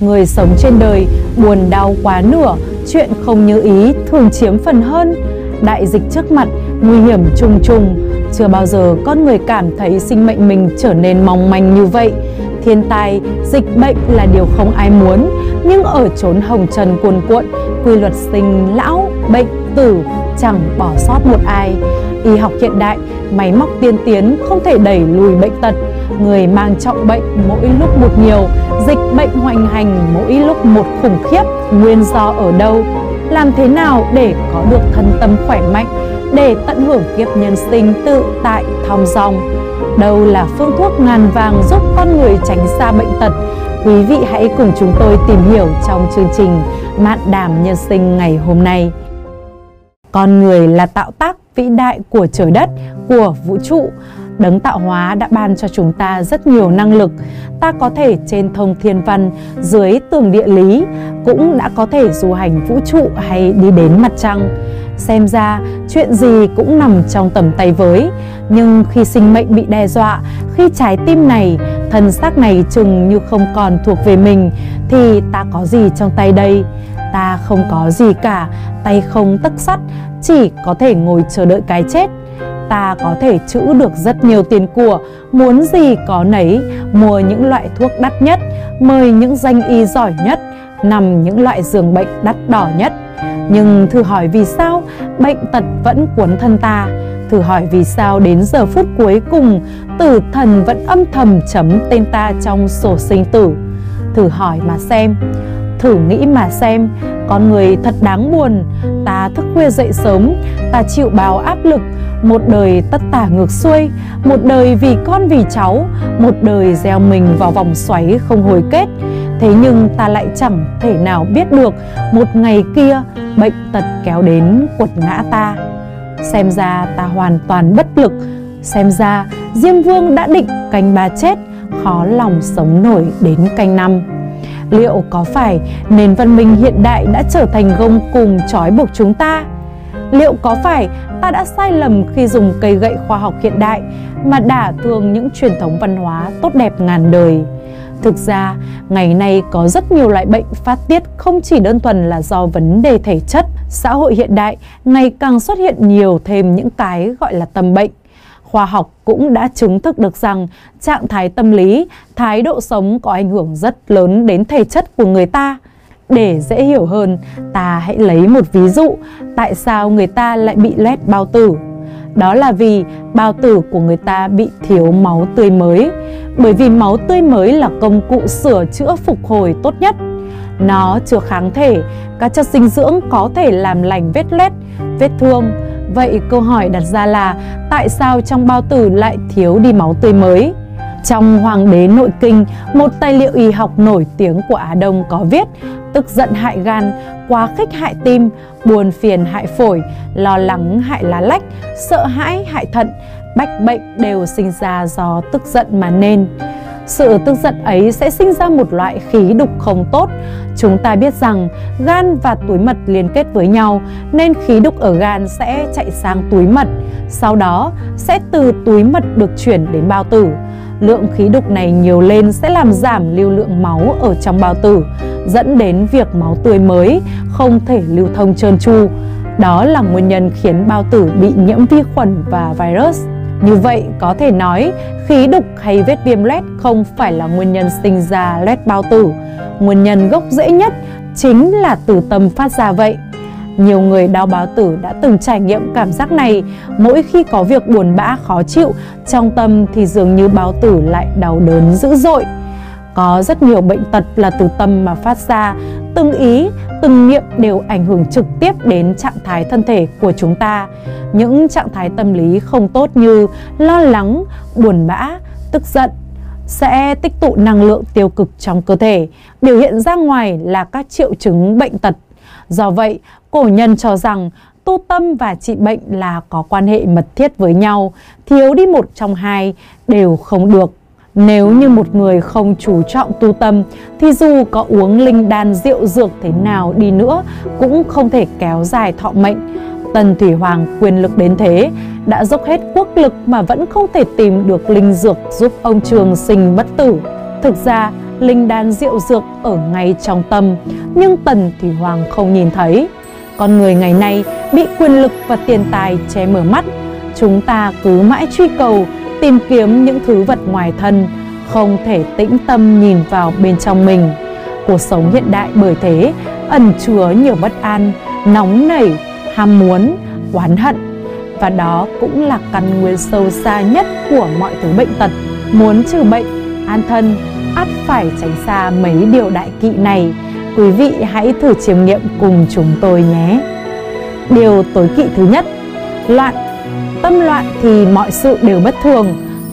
Người sống trên đời buồn đau quá nửa, chuyện không như ý thường chiếm phần hơn. Đại dịch trước mặt, nguy hiểm trùng trùng, chưa bao giờ con người cảm thấy sinh mệnh mình trở nên mong manh như vậy. Thiên tai, dịch bệnh là điều không ai muốn, nhưng ở chốn hồng trần cuồn cuộn, quy luật sinh lão, bệnh, tử chẳng bỏ sót một ai. Y học hiện đại, máy móc tiên tiến không thể đẩy lùi bệnh tật. Người mang trọng bệnh mỗi lúc một nhiều, dịch bệnh hoành hành mỗi lúc một khủng khiếp. Nguyên do ở đâu? Làm thế nào để có được thân tâm khỏe mạnh, để tận hưởng kiếp nhân sinh tự tại thong dong? Đâu là phương thuốc ngàn vàng giúp con người tránh xa bệnh tật? Quý vị hãy cùng chúng tôi tìm hiểu trong chương trình Mạn đàm nhân sinh ngày hôm nay. Con người là tạo tác vĩ đại của trời đất, của vũ trụ. Đấng tạo hóa đã ban cho chúng ta rất nhiều năng lực. Ta có thể trên thông thiên văn, dưới tường địa lý, cũng đã có thể du hành vũ trụ hay đi đến mặt trăng. Xem ra chuyện gì cũng nằm trong tầm tay với Nhưng khi sinh mệnh bị đe dọa Khi trái tim này, thân xác này chừng như không còn thuộc về mình Thì ta có gì trong tay đây? Ta không có gì cả, tay không tất sắt Chỉ có thể ngồi chờ đợi cái chết ta có thể trữ được rất nhiều tiền của, muốn gì có nấy, mua những loại thuốc đắt nhất, mời những danh y giỏi nhất, nằm những loại giường bệnh đắt đỏ nhất. Nhưng thử hỏi vì sao bệnh tật vẫn cuốn thân ta? Thử hỏi vì sao đến giờ phút cuối cùng Tử thần vẫn âm thầm chấm tên ta trong sổ sinh tử? Thử hỏi mà xem Thử nghĩ mà xem Con người thật đáng buồn. Ta thức khuya dậy sớm, Ta chịu bao áp lực, Một đời tất tả ngược xuôi, Một đời vì con vì cháu, Một đời gieo mình vào vòng xoáy không hồi kết. Thế nhưng ta lại chẳng thể nào biết được Một ngày kia bệnh tật kéo đến quật ngã ta. Xem ra ta hoàn toàn bất lực, Xem ra Diêm Vương đã định canh ba chết, Khó lòng sống nổi đến canh năm. Liệu có phải nền văn minh hiện đại đã trở thành gông cùng trói buộc chúng ta? Liệu có phải ta đã sai lầm khi dùng cây gậy khoa học hiện đại mà đả thương những truyền thống văn hóa tốt đẹp ngàn đời? Thực ra, ngày nay có rất nhiều loại bệnh phát tiết không chỉ đơn thuần là do vấn đề thể chất. Xã hội hiện đại ngày càng xuất hiện nhiều thêm những cái gọi là tâm bệnh. Khoa học cũng đã chứng thực được rằng trạng thái tâm lý, thái độ sống có ảnh hưởng rất lớn đến thể chất của người ta. Để dễ hiểu hơn, ta hãy lấy một ví dụ tại sao người ta lại bị loét bao tử đó là vì bao tử của người ta bị thiếu máu tươi mới. Bởi vì máu tươi mới là công cụ sửa chữa phục hồi tốt nhất. Nó chứa kháng thể, các chất dinh dưỡng có thể làm lành vết loét, vết thương. Vậy câu hỏi đặt ra là tại sao trong bao tử lại thiếu đi máu tươi mới? Trong Hoàng đế Nội Kinh, một tài liệu y học nổi tiếng của Á Đông có viết tức giận hại gan, quá khích hại tim, buồn phiền hại phổi, lo lắng hại lá lách, sợ hãi hại thận, bách bệnh đều sinh ra do tức giận mà nên. Sự tức giận ấy sẽ sinh ra một loại khí đục không tốt. Chúng ta biết rằng gan và túi mật liên kết với nhau nên khí đục ở gan sẽ chạy sang túi mật, sau đó sẽ từ túi mật được chuyển đến bao tử lượng khí đục này nhiều lên sẽ làm giảm lưu lượng máu ở trong bao tử, dẫn đến việc máu tươi mới không thể lưu thông trơn tru. Đó là nguyên nhân khiến bao tử bị nhiễm vi khuẩn và virus. Như vậy có thể nói khí đục hay vết viêm loét không phải là nguyên nhân sinh ra loét bao tử. Nguyên nhân gốc rễ nhất chính là từ tâm phát ra vậy. Nhiều người đau báo tử đã từng trải nghiệm cảm giác này mỗi khi có việc buồn bã khó chịu trong tâm thì dường như báo tử lại đau đớn dữ dội. Có rất nhiều bệnh tật là từ tâm mà phát ra, từng ý, từng niệm đều ảnh hưởng trực tiếp đến trạng thái thân thể của chúng ta. Những trạng thái tâm lý không tốt như lo lắng, buồn bã, tức giận, sẽ tích tụ năng lượng tiêu cực trong cơ thể, biểu hiện ra ngoài là các triệu chứng bệnh tật. Do vậy, Cổ nhân cho rằng tu tâm và trị bệnh là có quan hệ mật thiết với nhau, thiếu đi một trong hai đều không được. Nếu như một người không chú trọng tu tâm thì dù có uống linh đan rượu dược thế nào đi nữa cũng không thể kéo dài thọ mệnh. Tần Thủy Hoàng quyền lực đến thế, đã dốc hết quốc lực mà vẫn không thể tìm được linh dược giúp ông Trường sinh bất tử. Thực ra, linh đan rượu dược ở ngay trong tâm, nhưng Tần thủy Hoàng không nhìn thấy. Con người ngày nay bị quyền lực và tiền tài che mở mắt, chúng ta cứ mãi truy cầu, tìm kiếm những thứ vật ngoài thân, không thể tĩnh tâm nhìn vào bên trong mình. Cuộc sống hiện đại bởi thế ẩn chứa nhiều bất an, nóng nảy, ham muốn, oán hận và đó cũng là căn nguyên sâu xa nhất của mọi thứ bệnh tật. Muốn trừ bệnh, an thân, ắt phải tránh xa mấy điều đại kỵ này. Quý vị hãy thử chiêm nghiệm cùng chúng tôi nhé. Điều tối kỵ thứ nhất, loạn. Tâm loạn thì mọi sự đều bất thường,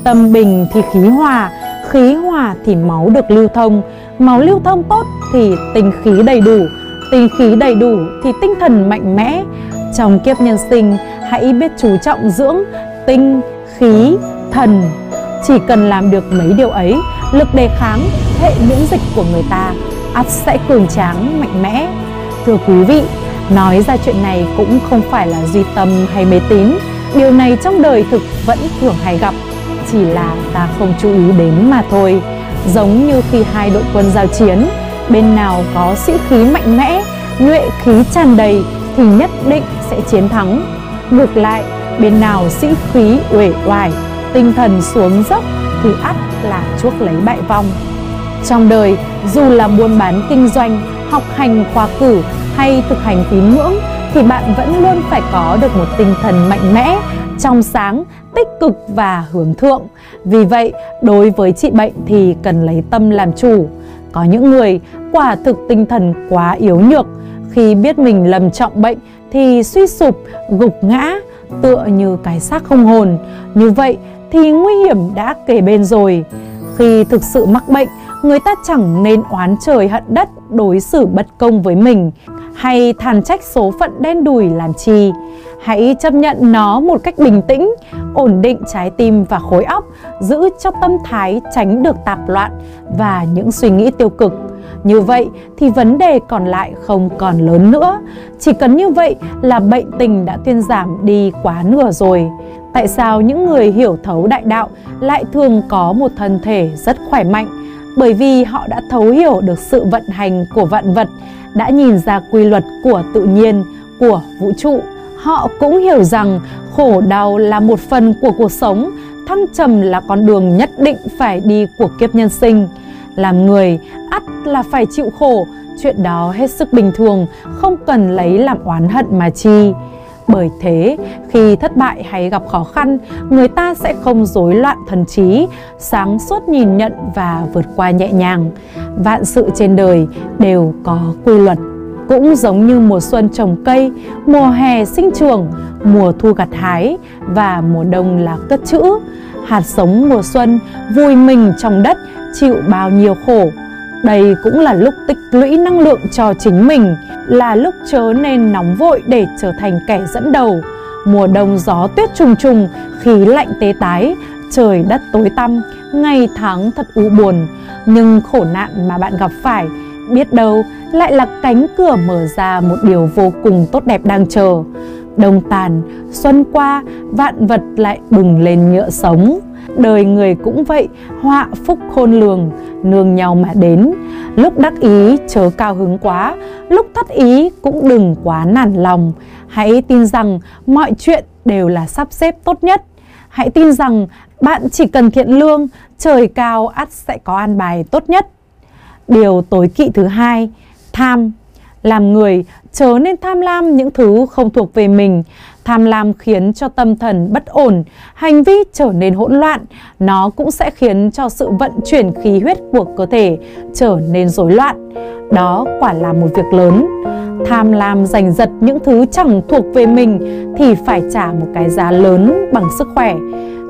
tâm bình thì khí hòa, khí hòa thì máu được lưu thông, máu lưu thông tốt thì tinh khí đầy đủ, tinh khí đầy đủ thì tinh thần mạnh mẽ. Trong kiếp nhân sinh, hãy biết chú trọng dưỡng tinh, khí, thần. Chỉ cần làm được mấy điều ấy, lực đề kháng, hệ miễn dịch của người ta ắt sẽ cường tráng, mạnh mẽ. Thưa quý vị, nói ra chuyện này cũng không phải là duy tâm hay mê tín. Điều này trong đời thực vẫn thường hay gặp, chỉ là ta không chú ý đến mà thôi. Giống như khi hai đội quân giao chiến, bên nào có sĩ khí mạnh mẽ, nhuệ khí tràn đầy thì nhất định sẽ chiến thắng. Ngược lại, bên nào sĩ khí uể oải, tinh thần xuống dốc thì ắt là chuốc lấy bại vong. Trong đời, dù là buôn bán kinh doanh, học hành khoa cử hay thực hành tín ngưỡng thì bạn vẫn luôn phải có được một tinh thần mạnh mẽ, trong sáng, tích cực và hướng thượng. Vì vậy, đối với trị bệnh thì cần lấy tâm làm chủ. Có những người quả thực tinh thần quá yếu nhược, khi biết mình lầm trọng bệnh thì suy sụp, gục ngã, tựa như cái xác không hồn. Như vậy thì nguy hiểm đã kề bên rồi. Khi thực sự mắc bệnh, người ta chẳng nên oán trời hận đất đối xử bất công với mình hay than trách số phận đen đủi làm chi. Hãy chấp nhận nó một cách bình tĩnh, ổn định trái tim và khối óc, giữ cho tâm thái tránh được tạp loạn và những suy nghĩ tiêu cực. Như vậy thì vấn đề còn lại không còn lớn nữa. Chỉ cần như vậy là bệnh tình đã thuyên giảm đi quá nửa rồi. Tại sao những người hiểu thấu đại đạo lại thường có một thân thể rất khỏe mạnh? Bởi vì họ đã thấu hiểu được sự vận hành của vạn vật, đã nhìn ra quy luật của tự nhiên, của vũ trụ. Họ cũng hiểu rằng khổ đau là một phần của cuộc sống, thăng trầm là con đường nhất định phải đi của kiếp nhân sinh. Làm người, ắt là phải chịu khổ, chuyện đó hết sức bình thường, không cần lấy làm oán hận mà chi. Bởi thế, khi thất bại hay gặp khó khăn, người ta sẽ không rối loạn thần trí, sáng suốt nhìn nhận và vượt qua nhẹ nhàng. Vạn sự trên đời đều có quy luật. Cũng giống như mùa xuân trồng cây, mùa hè sinh trường, mùa thu gặt hái và mùa đông là cất chữ Hạt giống mùa xuân vui mình trong đất, chịu bao nhiêu khổ, đây cũng là lúc tích lũy năng lượng cho chính mình, là lúc chớ nên nóng vội để trở thành kẻ dẫn đầu. Mùa đông gió tuyết trùng trùng, khí lạnh tế tái, trời đất tối tăm, ngày tháng thật u buồn. Nhưng khổ nạn mà bạn gặp phải, biết đâu lại là cánh cửa mở ra một điều vô cùng tốt đẹp đang chờ. Đông tàn, xuân qua, vạn vật lại bừng lên nhựa sống đời người cũng vậy, họa phúc khôn lường, nương nhau mà đến. Lúc đắc ý, chớ cao hứng quá. Lúc thất ý, cũng đừng quá nản lòng. Hãy tin rằng mọi chuyện đều là sắp xếp tốt nhất. Hãy tin rằng bạn chỉ cần thiện lương, trời cao ắt sẽ có an bài tốt nhất. Điều tối kỵ thứ hai, tham làm người chớ nên tham lam những thứ không thuộc về mình Tham lam khiến cho tâm thần bất ổn, hành vi trở nên hỗn loạn. Nó cũng sẽ khiến cho sự vận chuyển khí huyết của cơ thể trở nên rối loạn. Đó quả là một việc lớn. Tham lam giành giật những thứ chẳng thuộc về mình thì phải trả một cái giá lớn bằng sức khỏe.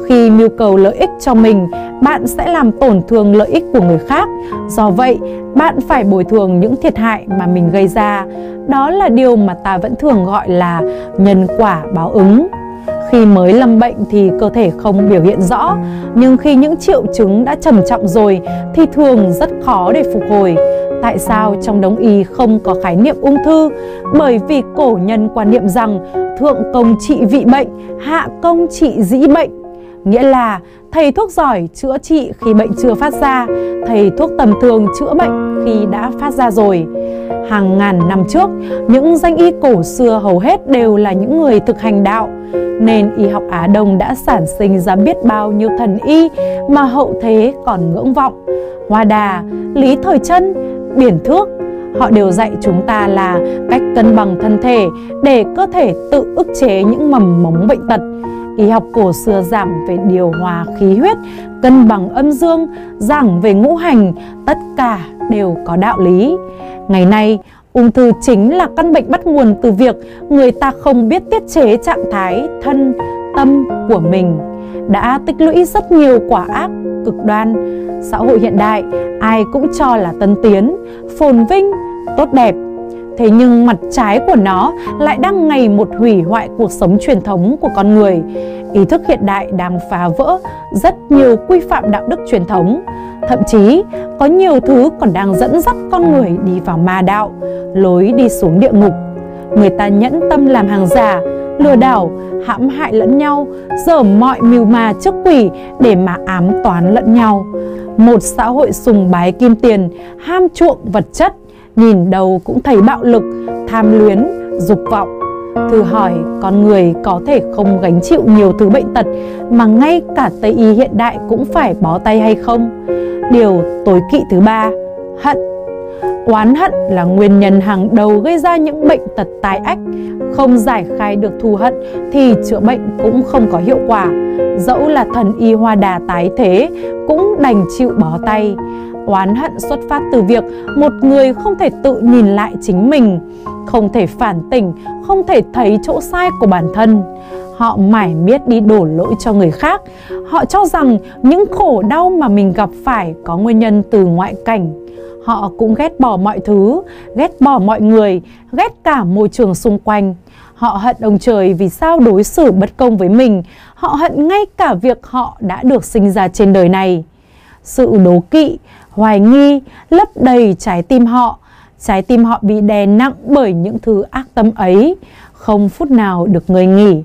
Khi mưu cầu lợi ích cho mình, bạn sẽ làm tổn thương lợi ích của người khác. Do vậy, bạn phải bồi thường những thiệt hại mà mình gây ra. Đó là điều mà ta vẫn thường gọi là nhân quả báo ứng. Khi mới lâm bệnh thì cơ thể không biểu hiện rõ, nhưng khi những triệu chứng đã trầm trọng rồi thì thường rất khó để phục hồi. Tại sao trong đống y không có khái niệm ung thư? Bởi vì cổ nhân quan niệm rằng thượng công trị vị bệnh, hạ công trị dĩ bệnh nghĩa là thầy thuốc giỏi chữa trị khi bệnh chưa phát ra, thầy thuốc tầm thường chữa bệnh khi đã phát ra rồi. Hàng ngàn năm trước, những danh y cổ xưa hầu hết đều là những người thực hành đạo, nên y học Á Đông đã sản sinh ra biết bao nhiêu thần y mà hậu thế còn ngưỡng vọng. Hoa đà, lý thời chân, biển thước, họ đều dạy chúng ta là cách cân bằng thân thể để cơ thể tự ức chế những mầm mống bệnh tật y học cổ xưa giảng về điều hòa khí huyết, cân bằng âm dương, giảng về ngũ hành, tất cả đều có đạo lý. Ngày nay, ung thư chính là căn bệnh bắt nguồn từ việc người ta không biết tiết chế trạng thái thân, tâm của mình, đã tích lũy rất nhiều quả ác, cực đoan. Xã hội hiện đại, ai cũng cho là tân tiến, phồn vinh, tốt đẹp, Thế nhưng mặt trái của nó lại đang ngày một hủy hoại cuộc sống truyền thống của con người. Ý thức hiện đại đang phá vỡ rất nhiều quy phạm đạo đức truyền thống. Thậm chí có nhiều thứ còn đang dẫn dắt con người đi vào ma đạo, lối đi xuống địa ngục. Người ta nhẫn tâm làm hàng giả, lừa đảo, hãm hại lẫn nhau, dở mọi mưu ma trước quỷ để mà ám toán lẫn nhau. Một xã hội sùng bái kim tiền, ham chuộng vật chất, nhìn đâu cũng thấy bạo lực, tham luyến, dục vọng. Thử hỏi con người có thể không gánh chịu nhiều thứ bệnh tật mà ngay cả Tây y hiện đại cũng phải bó tay hay không? Điều tối kỵ thứ ba, hận. Oán hận là nguyên nhân hàng đầu gây ra những bệnh tật tai ách. Không giải khai được thù hận thì chữa bệnh cũng không có hiệu quả. Dẫu là thần y hoa đà tái thế cũng đành chịu bó tay oán hận xuất phát từ việc một người không thể tự nhìn lại chính mình, không thể phản tỉnh, không thể thấy chỗ sai của bản thân. Họ mải miết đi đổ lỗi cho người khác. Họ cho rằng những khổ đau mà mình gặp phải có nguyên nhân từ ngoại cảnh. Họ cũng ghét bỏ mọi thứ, ghét bỏ mọi người, ghét cả môi trường xung quanh. Họ hận ông trời vì sao đối xử bất công với mình. Họ hận ngay cả việc họ đã được sinh ra trên đời này. Sự đố kỵ, hoài nghi lấp đầy trái tim họ. Trái tim họ bị đè nặng bởi những thứ ác tâm ấy, không phút nào được người nghỉ.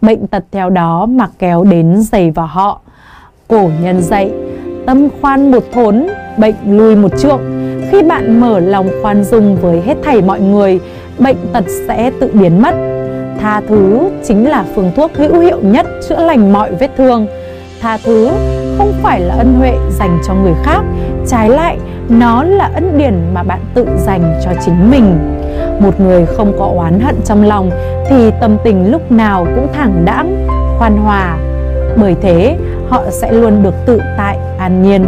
Bệnh tật theo đó mà kéo đến dày vào họ. Cổ nhân dạy, tâm khoan một thốn, bệnh lui một trượng. Khi bạn mở lòng khoan dung với hết thảy mọi người, bệnh tật sẽ tự biến mất. Tha thứ chính là phương thuốc hữu hiệu nhất chữa lành mọi vết thương. Tha thứ không phải là ân huệ dành cho người khác trái lại nó là ân điển mà bạn tự dành cho chính mình. Một người không có oán hận trong lòng thì tâm tình lúc nào cũng thẳng đãng khoan hòa. Bởi thế họ sẽ luôn được tự tại an nhiên.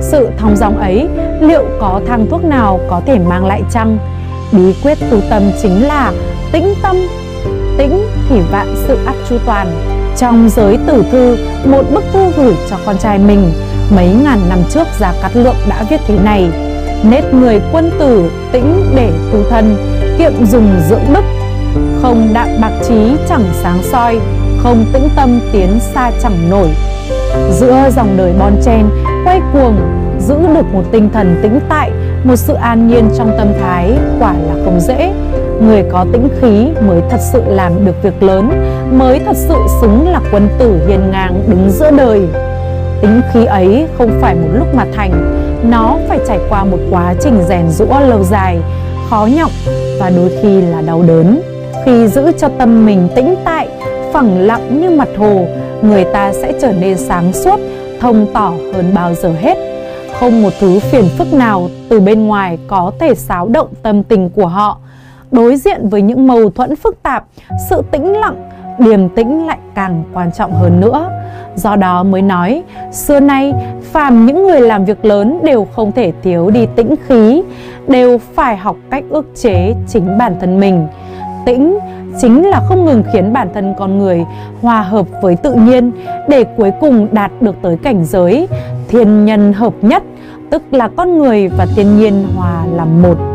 Sự thong dong ấy liệu có thang thuốc nào có thể mang lại chăng? Bí quyết tu tâm chính là tĩnh tâm. Tĩnh thì vạn sự ắt chu toàn. Trong giới tử thư, một bức thư gửi cho con trai mình mấy ngàn năm trước Gia Cát Lượng đã viết thế này Nết người quân tử tĩnh để tu thân, kiệm dùng dưỡng đức. Không đạm bạc trí chẳng sáng soi, không tĩnh tâm tiến xa chẳng nổi. Giữa dòng đời bon chen, quay cuồng, giữ được một tinh thần tĩnh tại, một sự an nhiên trong tâm thái quả là không dễ. Người có tĩnh khí mới thật sự làm được việc lớn, mới thật sự xứng là quân tử hiền ngang đứng giữa đời. Tính khí ấy không phải một lúc mà thành, nó phải trải qua một quá trình rèn rũa lâu dài, khó nhọc và đôi khi là đau đớn. Khi giữ cho tâm mình tĩnh tại, phẳng lặng như mặt hồ, người ta sẽ trở nên sáng suốt, thông tỏ hơn bao giờ hết. Không một thứ phiền phức nào từ bên ngoài có thể xáo động tâm tình của họ đối diện với những mâu thuẫn phức tạp, sự tĩnh lặng, điềm tĩnh lại càng quan trọng hơn nữa. Do đó mới nói, xưa nay phàm những người làm việc lớn đều không thể thiếu đi tĩnh khí, đều phải học cách ước chế chính bản thân mình. Tĩnh chính là không ngừng khiến bản thân con người hòa hợp với tự nhiên để cuối cùng đạt được tới cảnh giới thiên nhân hợp nhất, tức là con người và thiên nhiên hòa làm một.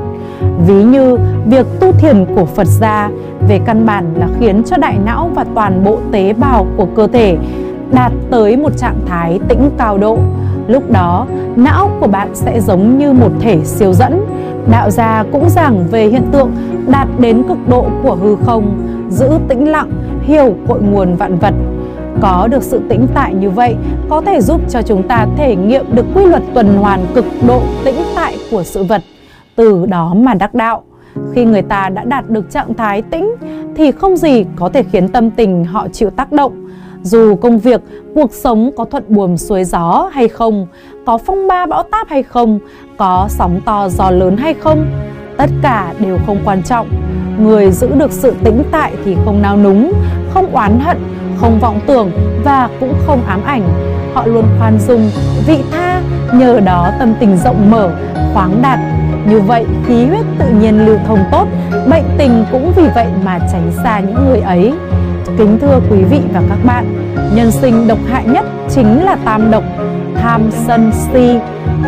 Ví như việc tu thiền của Phật gia về căn bản là khiến cho đại não và toàn bộ tế bào của cơ thể đạt tới một trạng thái tĩnh cao độ. Lúc đó, não của bạn sẽ giống như một thể siêu dẫn. Đạo gia cũng giảng về hiện tượng đạt đến cực độ của hư không, giữ tĩnh lặng, hiểu cội nguồn vạn vật. Có được sự tĩnh tại như vậy có thể giúp cho chúng ta thể nghiệm được quy luật tuần hoàn cực độ tĩnh tại của sự vật, từ đó mà đắc đạo. Khi người ta đã đạt được trạng thái tĩnh thì không gì có thể khiến tâm tình họ chịu tác động. Dù công việc, cuộc sống có thuận buồm xuôi gió hay không, có phong ba bão táp hay không, có sóng to gió lớn hay không, tất cả đều không quan trọng. Người giữ được sự tĩnh tại thì không nao núng, không oán hận, không vọng tưởng và cũng không ám ảnh. Họ luôn khoan dung, vị tha, nhờ đó tâm tình rộng mở, khoáng đạt. Như vậy khí huyết tự nhiên lưu thông tốt, bệnh tình cũng vì vậy mà tránh xa những người ấy. Kính thưa quý vị và các bạn, nhân sinh độc hại nhất chính là tam độc, tham, sân, si.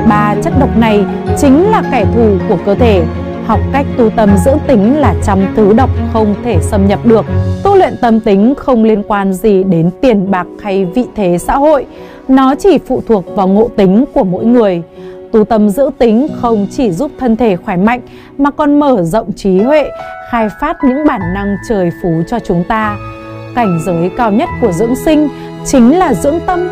Ba chất độc này chính là kẻ thù của cơ thể, học cách tu tâm dưỡng tính là trăm thứ độc không thể xâm nhập được. Tu luyện tâm tính không liên quan gì đến tiền bạc hay vị thế xã hội, nó chỉ phụ thuộc vào ngộ tính của mỗi người. Tu tâm giữ tính không chỉ giúp thân thể khỏe mạnh mà còn mở rộng trí huệ, khai phát những bản năng trời phú cho chúng ta. Cảnh giới cao nhất của dưỡng sinh chính là dưỡng tâm.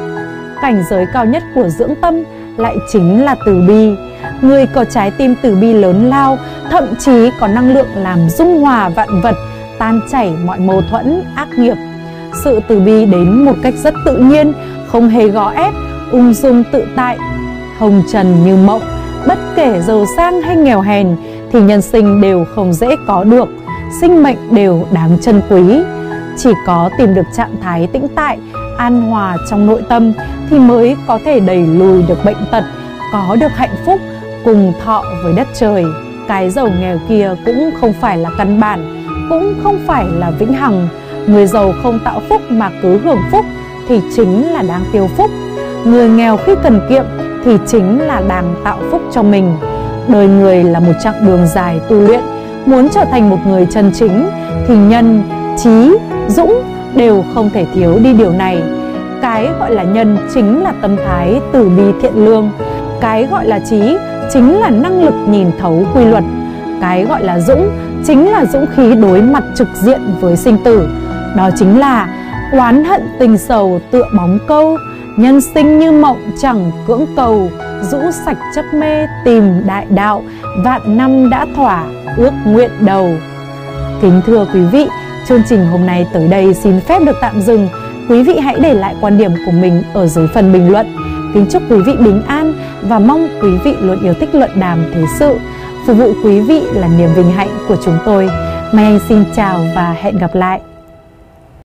Cảnh giới cao nhất của dưỡng tâm lại chính là từ bi. Người có trái tim từ bi lớn lao, thậm chí có năng lượng làm dung hòa vạn vật, tan chảy mọi mâu thuẫn, ác nghiệp. Sự từ bi đến một cách rất tự nhiên, không hề gò ép, ung dung tự tại, hồng trần như mộng, bất kể giàu sang hay nghèo hèn thì nhân sinh đều không dễ có được, sinh mệnh đều đáng trân quý. Chỉ có tìm được trạng thái tĩnh tại, an hòa trong nội tâm thì mới có thể đẩy lùi được bệnh tật, có được hạnh phúc cùng thọ với đất trời. Cái giàu nghèo kia cũng không phải là căn bản, cũng không phải là vĩnh hằng. Người giàu không tạo phúc mà cứ hưởng phúc thì chính là đang tiêu phúc. Người nghèo khi cần kiệm thì chính là đang tạo phúc cho mình. Đời người là một chặng đường dài tu luyện, muốn trở thành một người chân chính thì nhân, trí, dũng đều không thể thiếu đi điều này. Cái gọi là nhân chính là tâm thái từ bi thiện lương. Cái gọi là trí chính là năng lực nhìn thấu quy luật. Cái gọi là dũng chính là dũng khí đối mặt trực diện với sinh tử. Đó chính là oán hận tình sầu tựa bóng câu, nhân sinh như mộng chẳng cưỡng cầu, rũ sạch chấp mê tìm đại đạo, vạn năm đã thỏa ước nguyện đầu. Kính thưa quý vị, chương trình hôm nay tới đây xin phép được tạm dừng. Quý vị hãy để lại quan điểm của mình ở dưới phần bình luận. Kính chúc quý vị bình an và mong quý vị luôn yêu thích luận đàm thế sự. Phục vụ quý vị là niềm vinh hạnh của chúng tôi. Mai Anh xin chào và hẹn gặp lại.